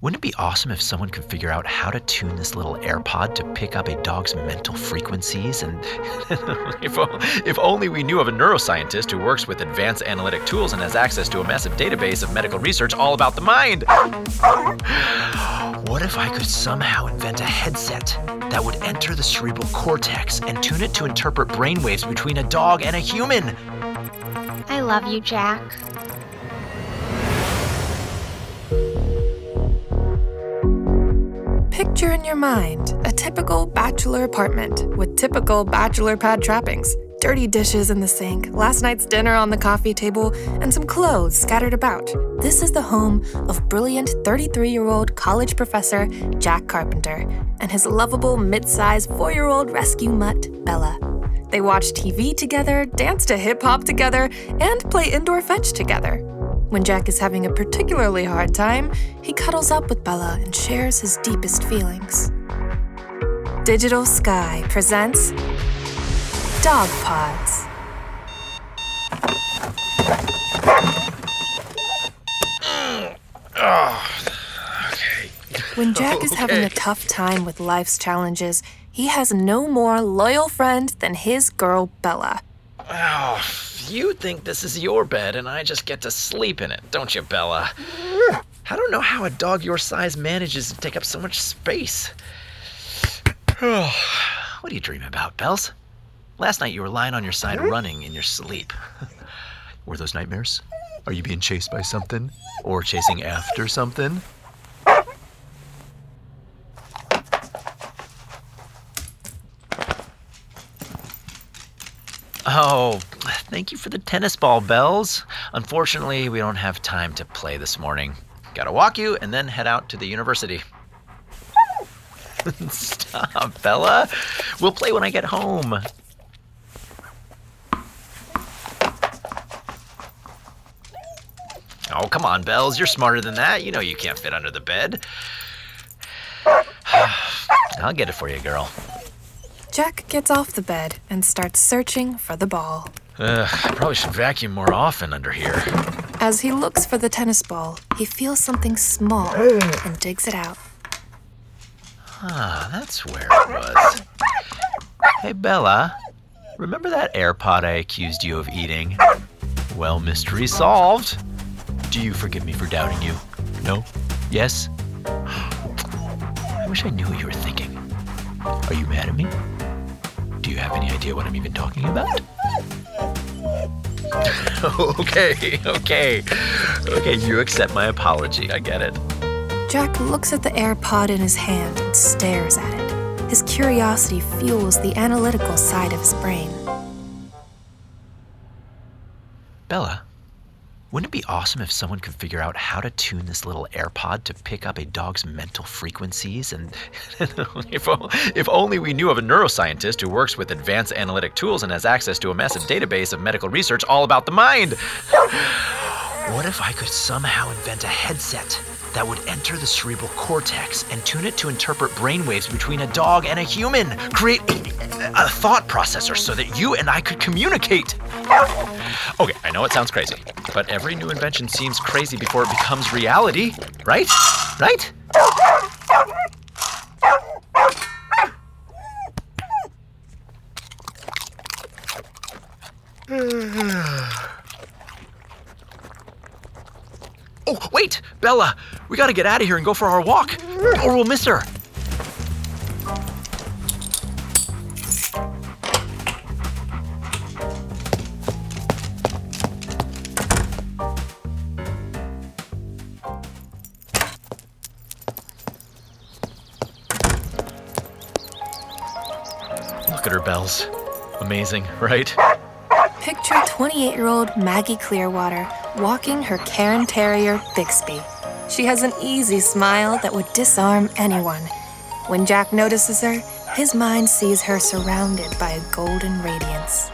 Wouldn't it be awesome if someone could figure out how to tune this little AirPod to pick up a dog's mental frequencies? And if, if only we knew of a neuroscientist who works with advanced analytic tools and has access to a massive database of medical research all about the mind. What if I could somehow invent a headset that would enter the cerebral cortex and tune it to interpret brainwaves between a dog and a human? I love you, Jack. Picture in your mind a typical bachelor apartment with typical bachelor pad trappings dirty dishes in the sink, last night's dinner on the coffee table, and some clothes scattered about. This is the home of brilliant 33 year old college professor Jack Carpenter and his lovable mid sized four year old rescue mutt, Bella. They watch TV together, dance to hip hop together, and play indoor fetch together. When Jack is having a particularly hard time, he cuddles up with Bella and shares his deepest feelings. Digital Sky presents Dog Pods. When Jack is having a tough time with life's challenges, he has no more loyal friend than his girl Bella. Oh, you think this is your bed and I just get to sleep in it, don't you, Bella? I don't know how a dog your size manages to take up so much space. what do you dream about, Bells? Last night you were lying on your side hmm? running in your sleep. were those nightmares? Are you being chased by something? Or chasing after something? Oh, thank you for the tennis ball, Bells. Unfortunately, we don't have time to play this morning. Gotta walk you and then head out to the university. Stop, Bella. We'll play when I get home. Oh, come on, Bells. You're smarter than that. You know you can't fit under the bed. I'll get it for you, girl. Jack gets off the bed and starts searching for the ball. Uh, I probably should vacuum more often under here. As he looks for the tennis ball, he feels something small and digs it out. Ah, that's where it was. Hey, Bella, remember that AirPod I accused you of eating? Well, mystery solved. Do you forgive me for doubting you? No? Yes? I wish I knew what you were thinking. Are you mad at me? Do you have any idea what I'm even talking about? okay, okay. Okay, you accept my apology. I get it. Jack looks at the AirPod in his hand and stares at it. His curiosity fuels the analytical side of his brain. Bella, wouldn't it be awesome if someone could figure out how to tune this little AirPod to pick up a dog's mental frequencies? And if, if only we knew of a neuroscientist who works with advanced analytic tools and has access to a massive database of medical research all about the mind. What if I could somehow invent a headset that would enter the cerebral cortex and tune it to interpret brainwaves between a dog and a human? Create a thought processor so that you and I could communicate. Okay, I know it sounds crazy, but every new invention seems crazy before it becomes reality, right? Right? oh, wait, Bella, we gotta get out of here and go for our walk, or we'll miss her. Look at her bells. Amazing, right? Picture 28 year old Maggie Clearwater walking her Cairn Terrier Bixby. She has an easy smile that would disarm anyone. When Jack notices her, his mind sees her surrounded by a golden radiance.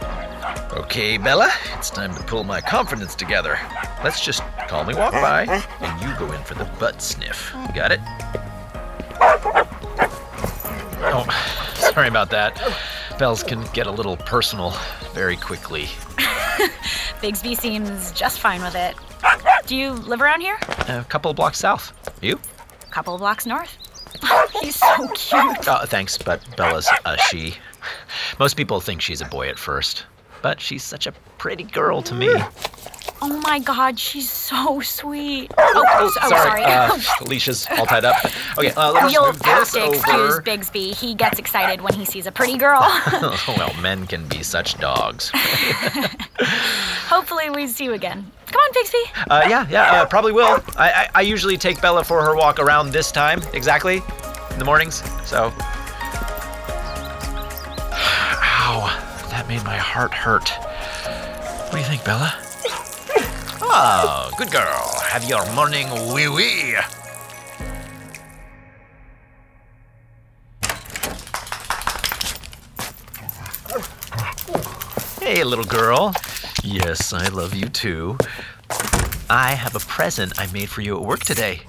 Okay, Bella, it's time to pull my confidence together. Let's just calmly walk by, and you go in for the butt sniff. Got it? Oh, sorry about that. Bells can get a little personal very quickly. Bixby seems just fine with it. Do you live around here? A couple of blocks south. You? A couple of blocks north. He's so cute. Oh, thanks, but Bella's a she. Most people think she's a boy at first, but she's such a pretty girl to me. Oh my god, she's so sweet. Oh, Oh, so- sorry. sorry. Uh, Alicia's all tied up. Okay, uh, let's You'll move have to excuse over. Bixby. He gets excited when he sees a pretty girl. well, men can be such dogs. Hopefully, we see you again. Come on, Bixby. Uh, yeah, yeah, uh, probably will. I, I, I usually take Bella for her walk around this time, exactly, in the mornings, so. Ow, that made my heart hurt. What do you think, Bella? Oh, good girl. Have your morning wee wee. Hey, little girl. Yes, I love you too. I have a present I made for you at work today.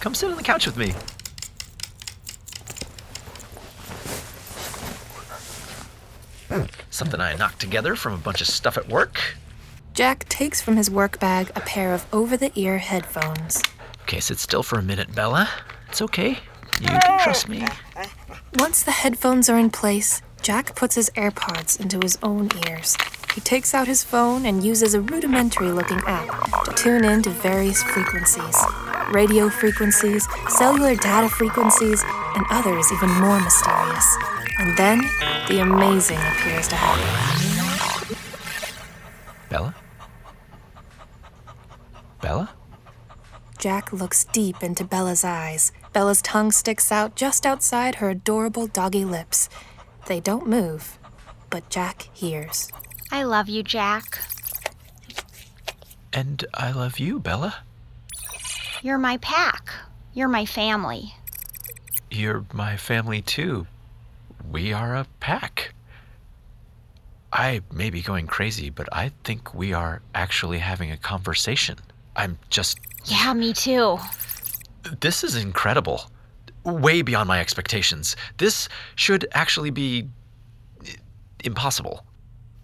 Come sit on the couch with me. Something I knocked together from a bunch of stuff at work. Jack takes from his work bag a pair of over the ear headphones. Okay, sit still for a minute, Bella. It's okay. You can trust me. Once the headphones are in place, Jack puts his AirPods into his own ears. He takes out his phone and uses a rudimentary looking app to tune in to various frequencies radio frequencies, cellular data frequencies, and others even more mysterious. And then the amazing appears to happen. Bella? Bella? Jack looks deep into Bella's eyes. Bella's tongue sticks out just outside her adorable doggy lips. They don't move, but Jack hears. I love you, Jack. And I love you, Bella. You're my pack. You're my family. You're my family too. We are a pack. I may be going crazy, but I think we are actually having a conversation. I'm just. Yeah, me too. This is incredible. Way beyond my expectations. This should actually be. Eh, impossible.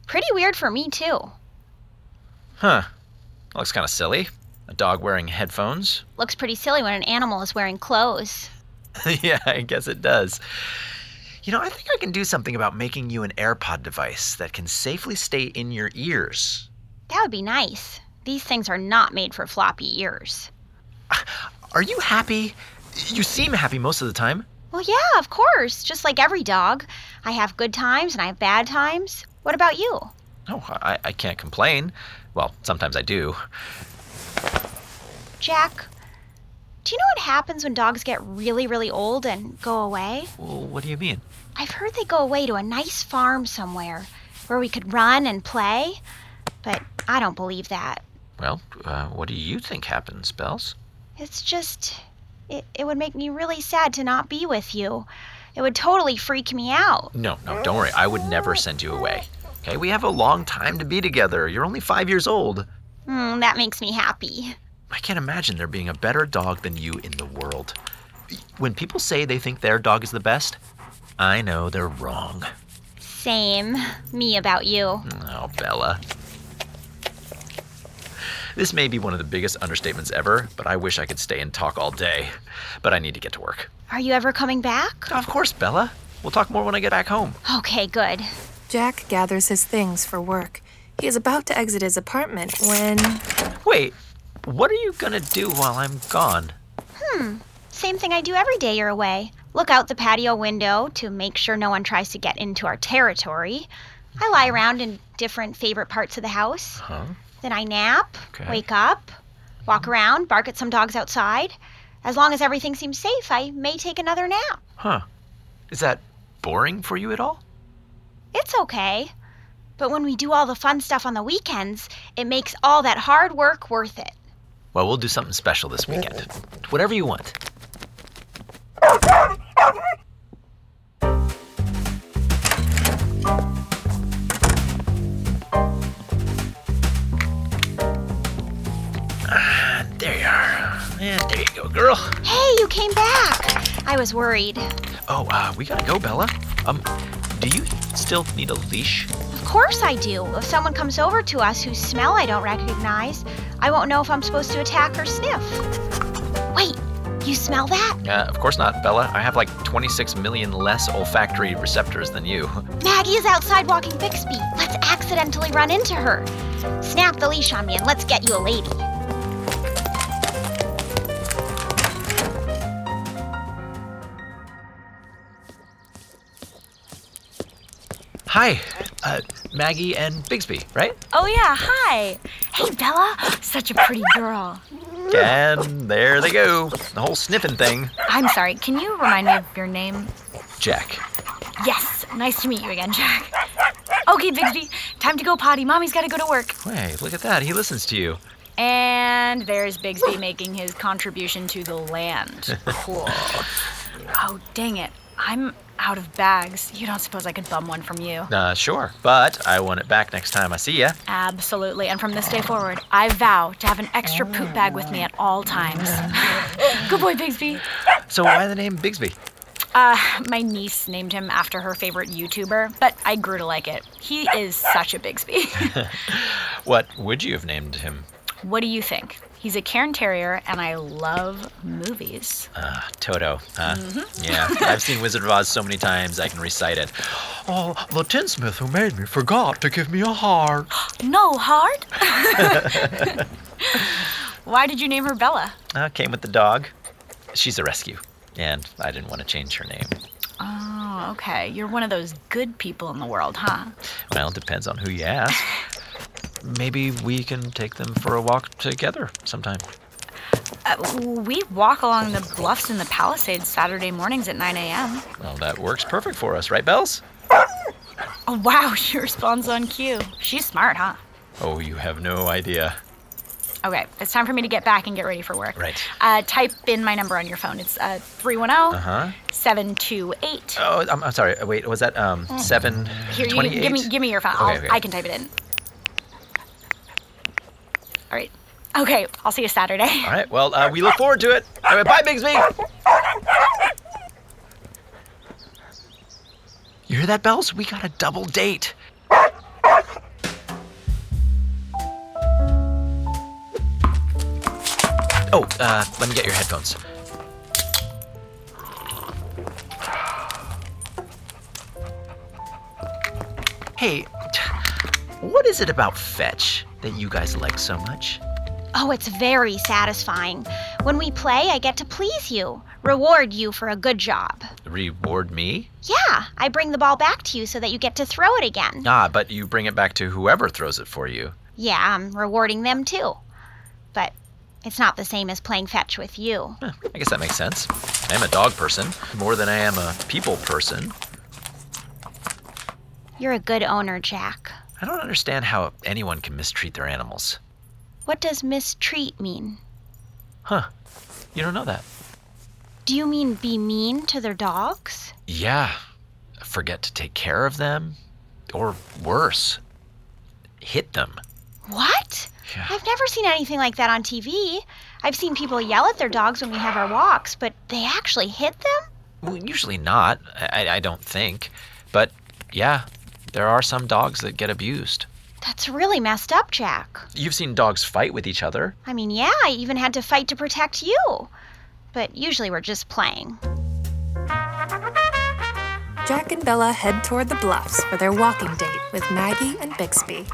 Pretty weird for me, too. Huh. Looks kind of silly. A dog wearing headphones. Looks pretty silly when an animal is wearing clothes. yeah, I guess it does. You know, I think I can do something about making you an AirPod device that can safely stay in your ears. That would be nice. These things are not made for floppy ears. Are you happy? You seem happy most of the time. Well, yeah, of course. Just like every dog. I have good times and I have bad times. What about you? Oh, I, I can't complain. Well, sometimes I do. Jack, do you know what happens when dogs get really, really old and go away? Well, what do you mean? I've heard they go away to a nice farm somewhere where we could run and play, but I don't believe that. Well, uh, what do you think happens, Bells? It's just, it, it would make me really sad to not be with you. It would totally freak me out. No, no, don't worry. I would never send you away. Okay, we have a long time to be together. You're only five years old. Hmm, that makes me happy. I can't imagine there being a better dog than you in the world. When people say they think their dog is the best, I know they're wrong. Same. Me about you. Oh, Bella. This may be one of the biggest understatements ever, but I wish I could stay and talk all day. But I need to get to work. Are you ever coming back? Of course, Bella. We'll talk more when I get back home. Okay, good. Jack gathers his things for work. He is about to exit his apartment when. Wait, what are you gonna do while I'm gone? Hmm, same thing I do every day you're away. Look out the patio window to make sure no one tries to get into our territory. I lie around in different favorite parts of the house. Huh? Then I nap, Okay. wake up, walk mm-hmm. around, bark at some dogs outside. As long as everything seems safe, I may take another nap. Huh. Is that boring for you at all? It's okay. But when we do all the fun stuff on the weekends, it makes all that hard work worth it. Well, we'll do something special this weekend. Whatever you want. go, girl. Hey, you came back! I was worried. Oh, uh, we gotta go, Bella. Um, do you still need a leash? Of course I do. If someone comes over to us whose smell I don't recognize, I won't know if I'm supposed to attack or sniff. Wait, You smell that? Uh, of course not, Bella. I have like 26 million less olfactory receptors than you. Maggie is outside walking Bixby. Let's accidentally run into her. Snap the leash on me and let's get you a lady. Hi, uh, Maggie and Bixby, right? Oh, yeah, hi. Hey, Bella. Such a pretty girl. And there they go. The whole sniffing thing. I'm sorry, can you remind me of your name? Jack. Yes, nice to meet you again, Jack. Okay, Bixby, time to go potty. Mommy's gotta go to work. Hey, look at that. He listens to you. And there's Bixby making his contribution to the land. Cool. Oh, dang it. I'm out of bags. You don't suppose I could bum one from you? Uh, sure. But I want it back next time I see ya. Absolutely. And from this day forward, I vow to have an extra poop bag with me at all times. Good boy, Bixby. So why the name Bixby? Uh, my niece named him after her favorite YouTuber, but I grew to like it. He is such a Bixby. What would you have named him? What do you think? He's a Cairn Terrier, and I love movies. Uh, Toto, huh? Yeah, I've seen Wizard of Oz so many times I can recite it. Oh, the tinsmith who made me forgot to give me a heart. No, heart? Why did you name her Bella? Uh, came with the dog. She's a rescue, and I didn't want to change her name. Oh, okay. You're one of those good people in the world, huh? Well, it depends on who you ask. Maybe we can take them for a walk together sometime. Uh, we walk along the bluffs in the Palisades Saturday mornings at 9 a.m. Well, that works perfect for us, right, Bells? Oh, wow, she responds on cue. She's smart, huh? Oh, you have no idea. Okay, it's time for me to get back and get ready for work. Right. Uh, type in my number on your phone. It's uh, 310 Uh huh. 728. Oh, I'm, I'm sorry. Wait, was that um seven Here, you, give me give me your phone. Okay, okay. I can type it in. All right. Okay, I'll see you Saturday. All right. Well, uh, we look forward to it. All right, bye, Bixby. You hear that, Bells? We got a double date. Oh, uh, let me get your headphones. Hey, what is it about Fetch that you guys like so much? Oh, it's very satisfying. When we play, I get to please you, reward you for a good job. Reward me? Yeah, I bring the ball back to you so that you get to throw it again. Ah, but you bring it back to whoever throws it for you. Yeah, I'm rewarding them too. But it's not the same as playing fetch with you. Huh, I guess that makes sense. I am a dog person more than I am a people person. You're a good owner, Jack. I don't understand how anyone can mistreat their animals. What does mistreat mean? Huh. You don't know that? Do you mean be mean to their dogs? Yeah. Forget to take care of them? Or worse, hit them. What? Yeah. I've never seen anything like that on TV. I've seen people yell at their dogs when we have our walks, but they actually hit them? Well, usually not. I, I don't think. But yeah, there are some dogs that get abused. That's really messed up, Jack. You've seen dogs fight with each other. I mean, yeah, I even had to fight to protect you. But usually we're just playing. Jack and Bella head toward the bluffs for their walking date with Maggie and Bixby.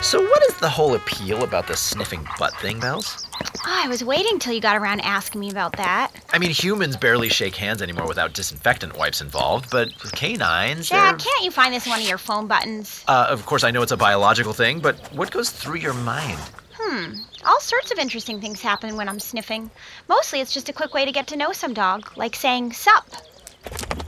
So, what is the whole appeal about the sniffing butt thing, Bells? Oh, I was waiting till you got around asking me about that. I mean, humans barely shake hands anymore without disinfectant wipes involved, but with canines, Jack, they're- can't you find this in one of your phone buttons? Uh, of course, I know it's a biological thing, but what goes through your mind? Hmm. All sorts of interesting things happen when I'm sniffing. Mostly it's just a quick way to get to know some dog, like saying sup.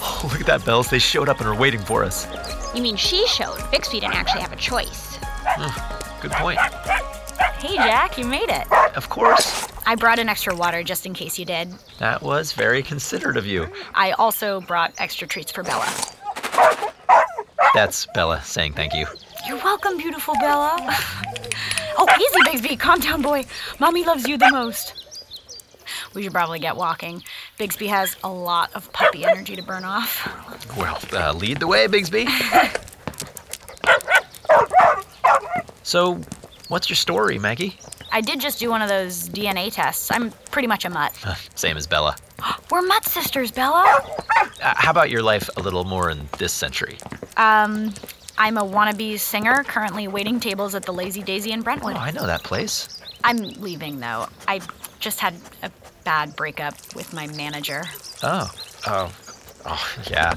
Oh, look at that, Bells. They showed up and are waiting for us. You mean she showed. Bixby didn't actually have a choice. Good point. Hey, Jack, you made it. Of course. I brought an extra water just in case you did. That was very considerate of you. I also brought extra treats for Bella. That's Bella saying thank you. You're welcome, beautiful Bella. oh, easy, Bixby. Calm down, boy. Mommy loves you the most. We should probably get walking. Bixby has a lot of puppy energy to burn off. Well, uh, lead the way, Bixby. so, what's your story, Maggie? I did just do one of those DNA tests. I'm pretty much a mutt. Same as Bella. We're mutt sisters, Bella. Uh, how about your life a little more in this century? Um, I'm a wannabe singer, currently waiting tables at the Lazy Daisy in Brentwood. Oh, I know that place. I'm leaving though. I just had a bad breakup with my manager. Oh, oh, oh, yeah.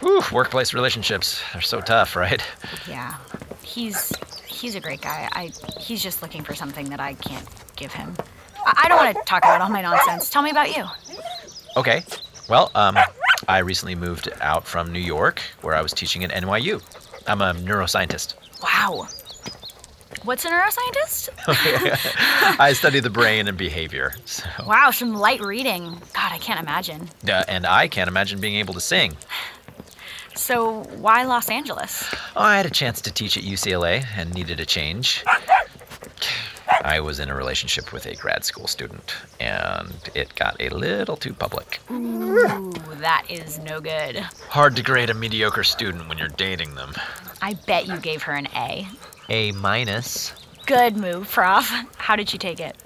Whew, workplace relationships, they're so tough, right? Yeah. He's he's a great guy. I he's just looking for something that I can't give him. I, I don't want to talk about all my nonsense. Tell me about you. Okay. Well, um, I recently moved out from New York, where I was teaching at NYU. I'm a neuroscientist. Wow. What's a neuroscientist? I study the brain and behavior. So, Wow, some light reading. God, I can't imagine. uh, and I can't imagine being able to sing. So, why Los Angeles? Oh, I had a chance to teach at UCLA and needed a change. I was in a relationship with a grad school student, and it got a little too public. Ooh, that is no good. Hard to grade a mediocre student when you're dating them. I bet you gave her an A. A minus. Good move, Prof. How did she take it?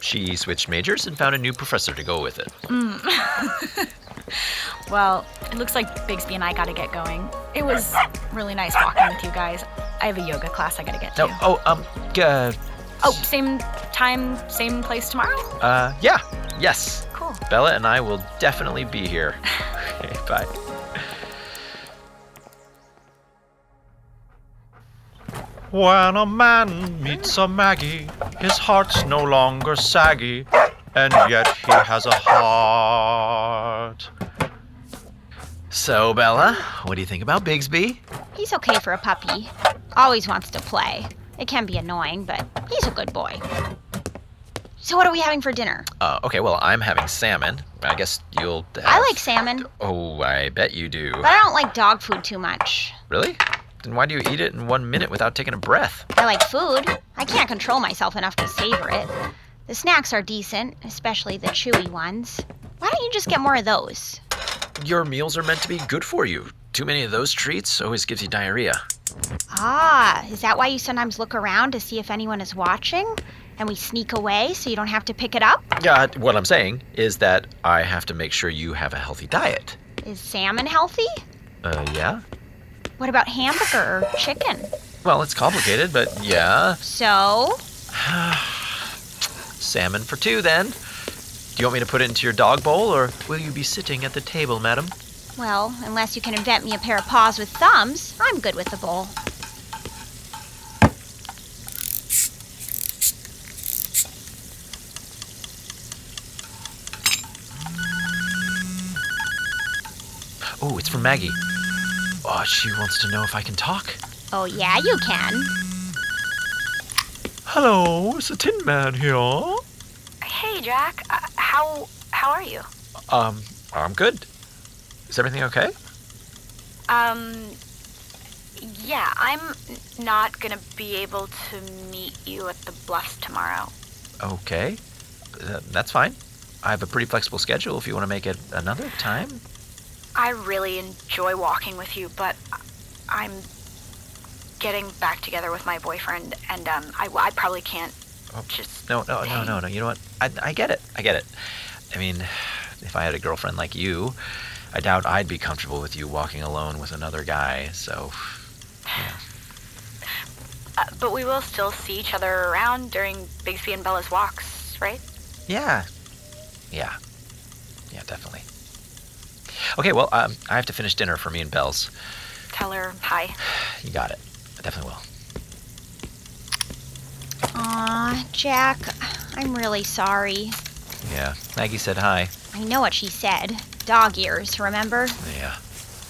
She switched majors and found a new professor to go with it. Hmm. Well, it looks like Bixby and I gotta get going. It was really nice walking with you guys. I have a yoga class I gotta get to. No, oh, um, uh, Oh, same time, same place tomorrow? uh, yeah, yes. Cool. Bella and I will definitely be here. Okay, bye. When a man meets a Maggie, his heart's no longer saggy, and yet he has a heart. So, Bella, what do you think about Bixby? He's okay for a puppy. Always wants to play. It can be annoying, but he's a good boy. So, what are we having for dinner? Uh, okay, well, I'm having salmon. I guess you'll have... I like salmon, Oh, I bet you do. but I don't like dog food too much. Really? Then why do you eat it in one minute without taking a breath? I like food. I can't control myself enough to savor it. The snacks are decent, especially the chewy ones. Why don't you just get more of those? Your meals are meant to be good for you. Too many of those treats always gives you diarrhea. Ah, is that why you sometimes look around to see if anyone is watching? And we sneak away so you don't have to pick it up? Yeah, what I'm saying is that I have to make sure you have a healthy diet. Is salmon healthy? Uh, yeah? What about hamburger or chicken? Well, it's complicated, but yeah. So, Salmon for two, then. Do you want me to put it into your dog bowl, or will you be sitting at the table, madam? well, unless you can invent me a pair of paws with thumbs, I'm good with the bowl. Oh, it's from Maggie. Oh, she wants to know if I can talk. Oh, yeah, you can. Hello, it's the Tin Man here. Hey, Jack. Uh, how how are you? Um, I'm good. Is everything okay? Um, yeah, I'm not gonna be able to meet you at the bluff tomorrow. Okay. Uh, that's fine. I have a pretty flexible schedule if you want to make it another time. I really enjoy walking with you, but I'm getting back together with my boyfriend, and um, I, I probably can't Oh, just. No, no, no, no, no. You know what? I, I get it. I get it. I mean, if I had a girlfriend like you, I doubt I'd be comfortable with you walking alone with another guy. So, Uh, but we will still see each other around during Bixby and Bella's walks, right? yeah. Yeah. Yeah, definitely. Okay, well, um, I have to finish dinner for me and Bells. Tell her hi. You got it. I definitely will. Aw, Jack, I'm really sorry. Yeah. Maggie said hi. I know what she said. Dog ears, remember? Yeah.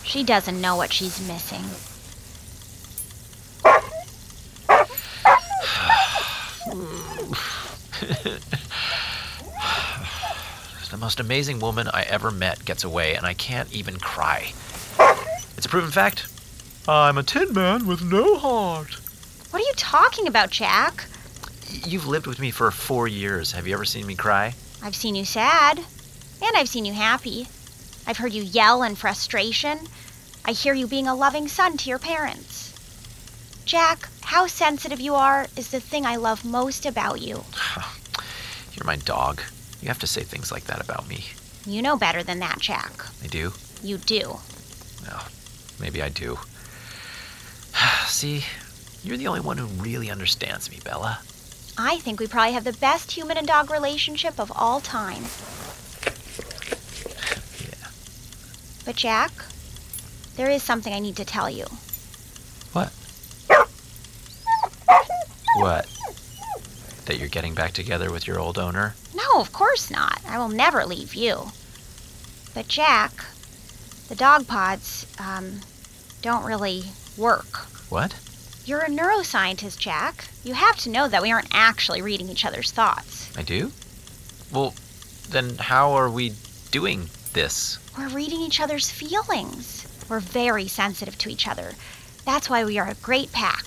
She doesn't know what she's missing. The most amazing woman I ever met gets away, and I can't even cry. It's a proven fact. I'm a Tin Man with no heart. What are you talking about, Jack? You've lived with me for four years. Have you ever seen me cry? I've seen you sad, and I've seen you happy. I've heard you yell in frustration. I hear you being a loving son to your parents. Jack, how sensitive you are is the thing I love most about you. You're my dog. You have to say things like that about me. You know better than that, Jack. I do? You do. Well, maybe I do. See, you're the only one who really understands me, Bella. I think we probably have the best human and dog relationship of all time. Yeah. But, Jack, there is something I need to tell you. What? What? That you're getting back together with your old owner? No, of course not. I will never leave you. But, Jack, the dog pods, um, don't really work. What? You're a neuroscientist, Jack. You have to know that we aren't actually reading each other's thoughts. I do? Well, then how are we doing this? We're reading each other's feelings. We're very sensitive to each other. That's why we are a great pack.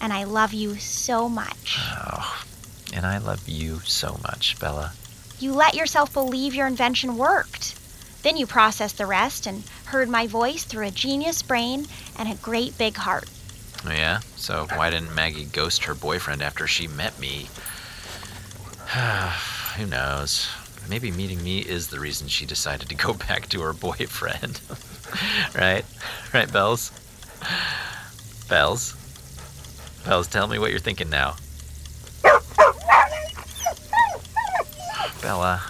And I love you so much. Oh, and I love you so much, Bella. You let yourself believe your invention worked. Then you processed the rest and heard my voice through a genius brain and a great big heart. Yeah? So why didn't Maggie ghost her boyfriend after she met me? Who knows? Maybe meeting me is the reason she decided to go back to her boyfriend. right? Right, Bells? Bells? Bells, tell me what you're thinking now. Bella.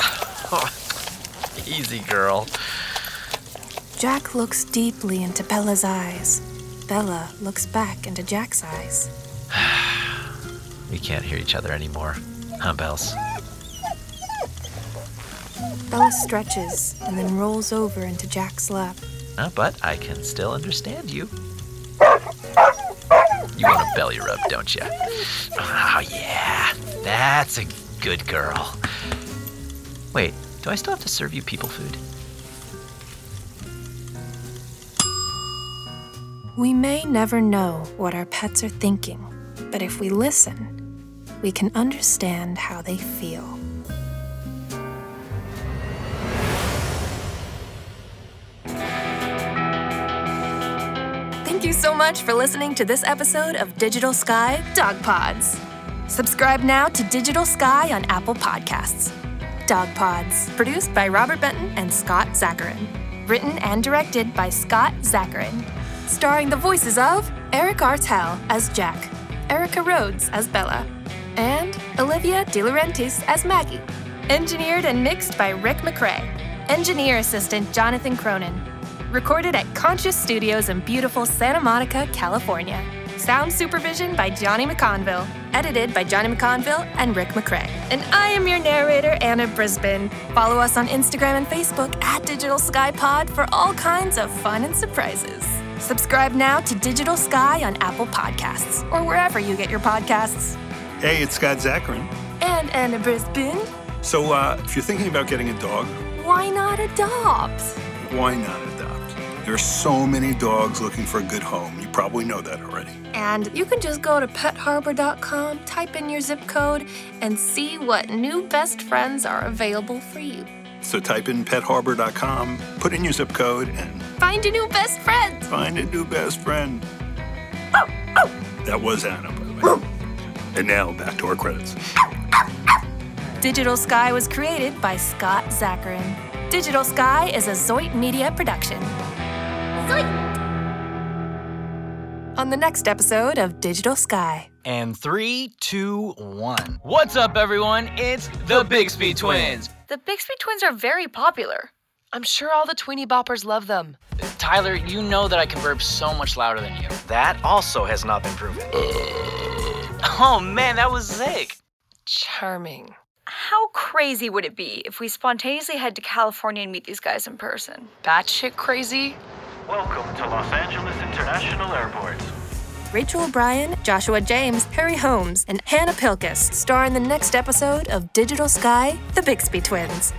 Easy, girl. Jack looks deeply into Bella's eyes. Bella looks back into Jack's eyes. We can't hear each other anymore. Huh, Bells? Bella stretches and then rolls over into Jack's lap. Uh, but I can still understand you. You want a belly rub, don't you? Oh, yeah. That's a good girl. Wait, do I still have to serve you people food? We may never know what our pets are thinking, but if we listen, we can understand how they feel. Thank you so much for listening to this episode of Digital Sky Dog Pods. Subscribe now to Digital Sky on Apple Podcasts. Dog Pods, produced by Robert Benton and Scott Zacharin. Written and directed by Scott Zacharin. Starring the voices of Eric Artel as Jack, Erica Rhodes as Bella, and Olivia De Laurentiis as Maggie. Engineered and mixed by Rick McRae. Engineer assistant Jonathan Cronin. Recorded at Conscious Studios in beautiful Santa Monica, California. Sound supervision by Johnny McConville. Edited by Johnny McConville and Rick McRae. And I am your narrator, Anna Brisbane. Follow us on Instagram and Facebook at Digital Sky Pod for all kinds of fun and surprises. Subscribe now to Digital Sky on Apple Podcasts or wherever you get your podcasts. Hey, it's Scott Zacharin. And Anna Brisbane, So, uh, if you're thinking about getting a dog, why not adopt? why not adopt? There are so many dogs looking for a good home. You probably know that already. And you can just go to petharbor.com, type in your zip code, and see what new best friends are available for you. So type in petharbor.com, put in your zip code, and Find a new best friend! find a new best friend. That was Anna, by the way. And now back to our credits. Digital Sky was created by Scott Zacharin. Digital Sky is a Zoit Media production. Zoit! on the next episode of Digital Sky. And three, two, one. What's up, everyone? It's the Bixby Twins. The Bixby twins are very popular. I'm sure all the tweeny boppers love them. Tyler, you know that I can burp so much louder than you. That also has not been proven. Oh man, that was sick. Charming. How crazy would it be if we spontaneously head to California and meet these guys in person? Batshit crazy? Welcome to Los Angeles International Airport. Rachel O'Brien, Joshua James, Harry Holmes, and Hannah Pilkis star in the next episode of Digital Sky The Bixby Twins.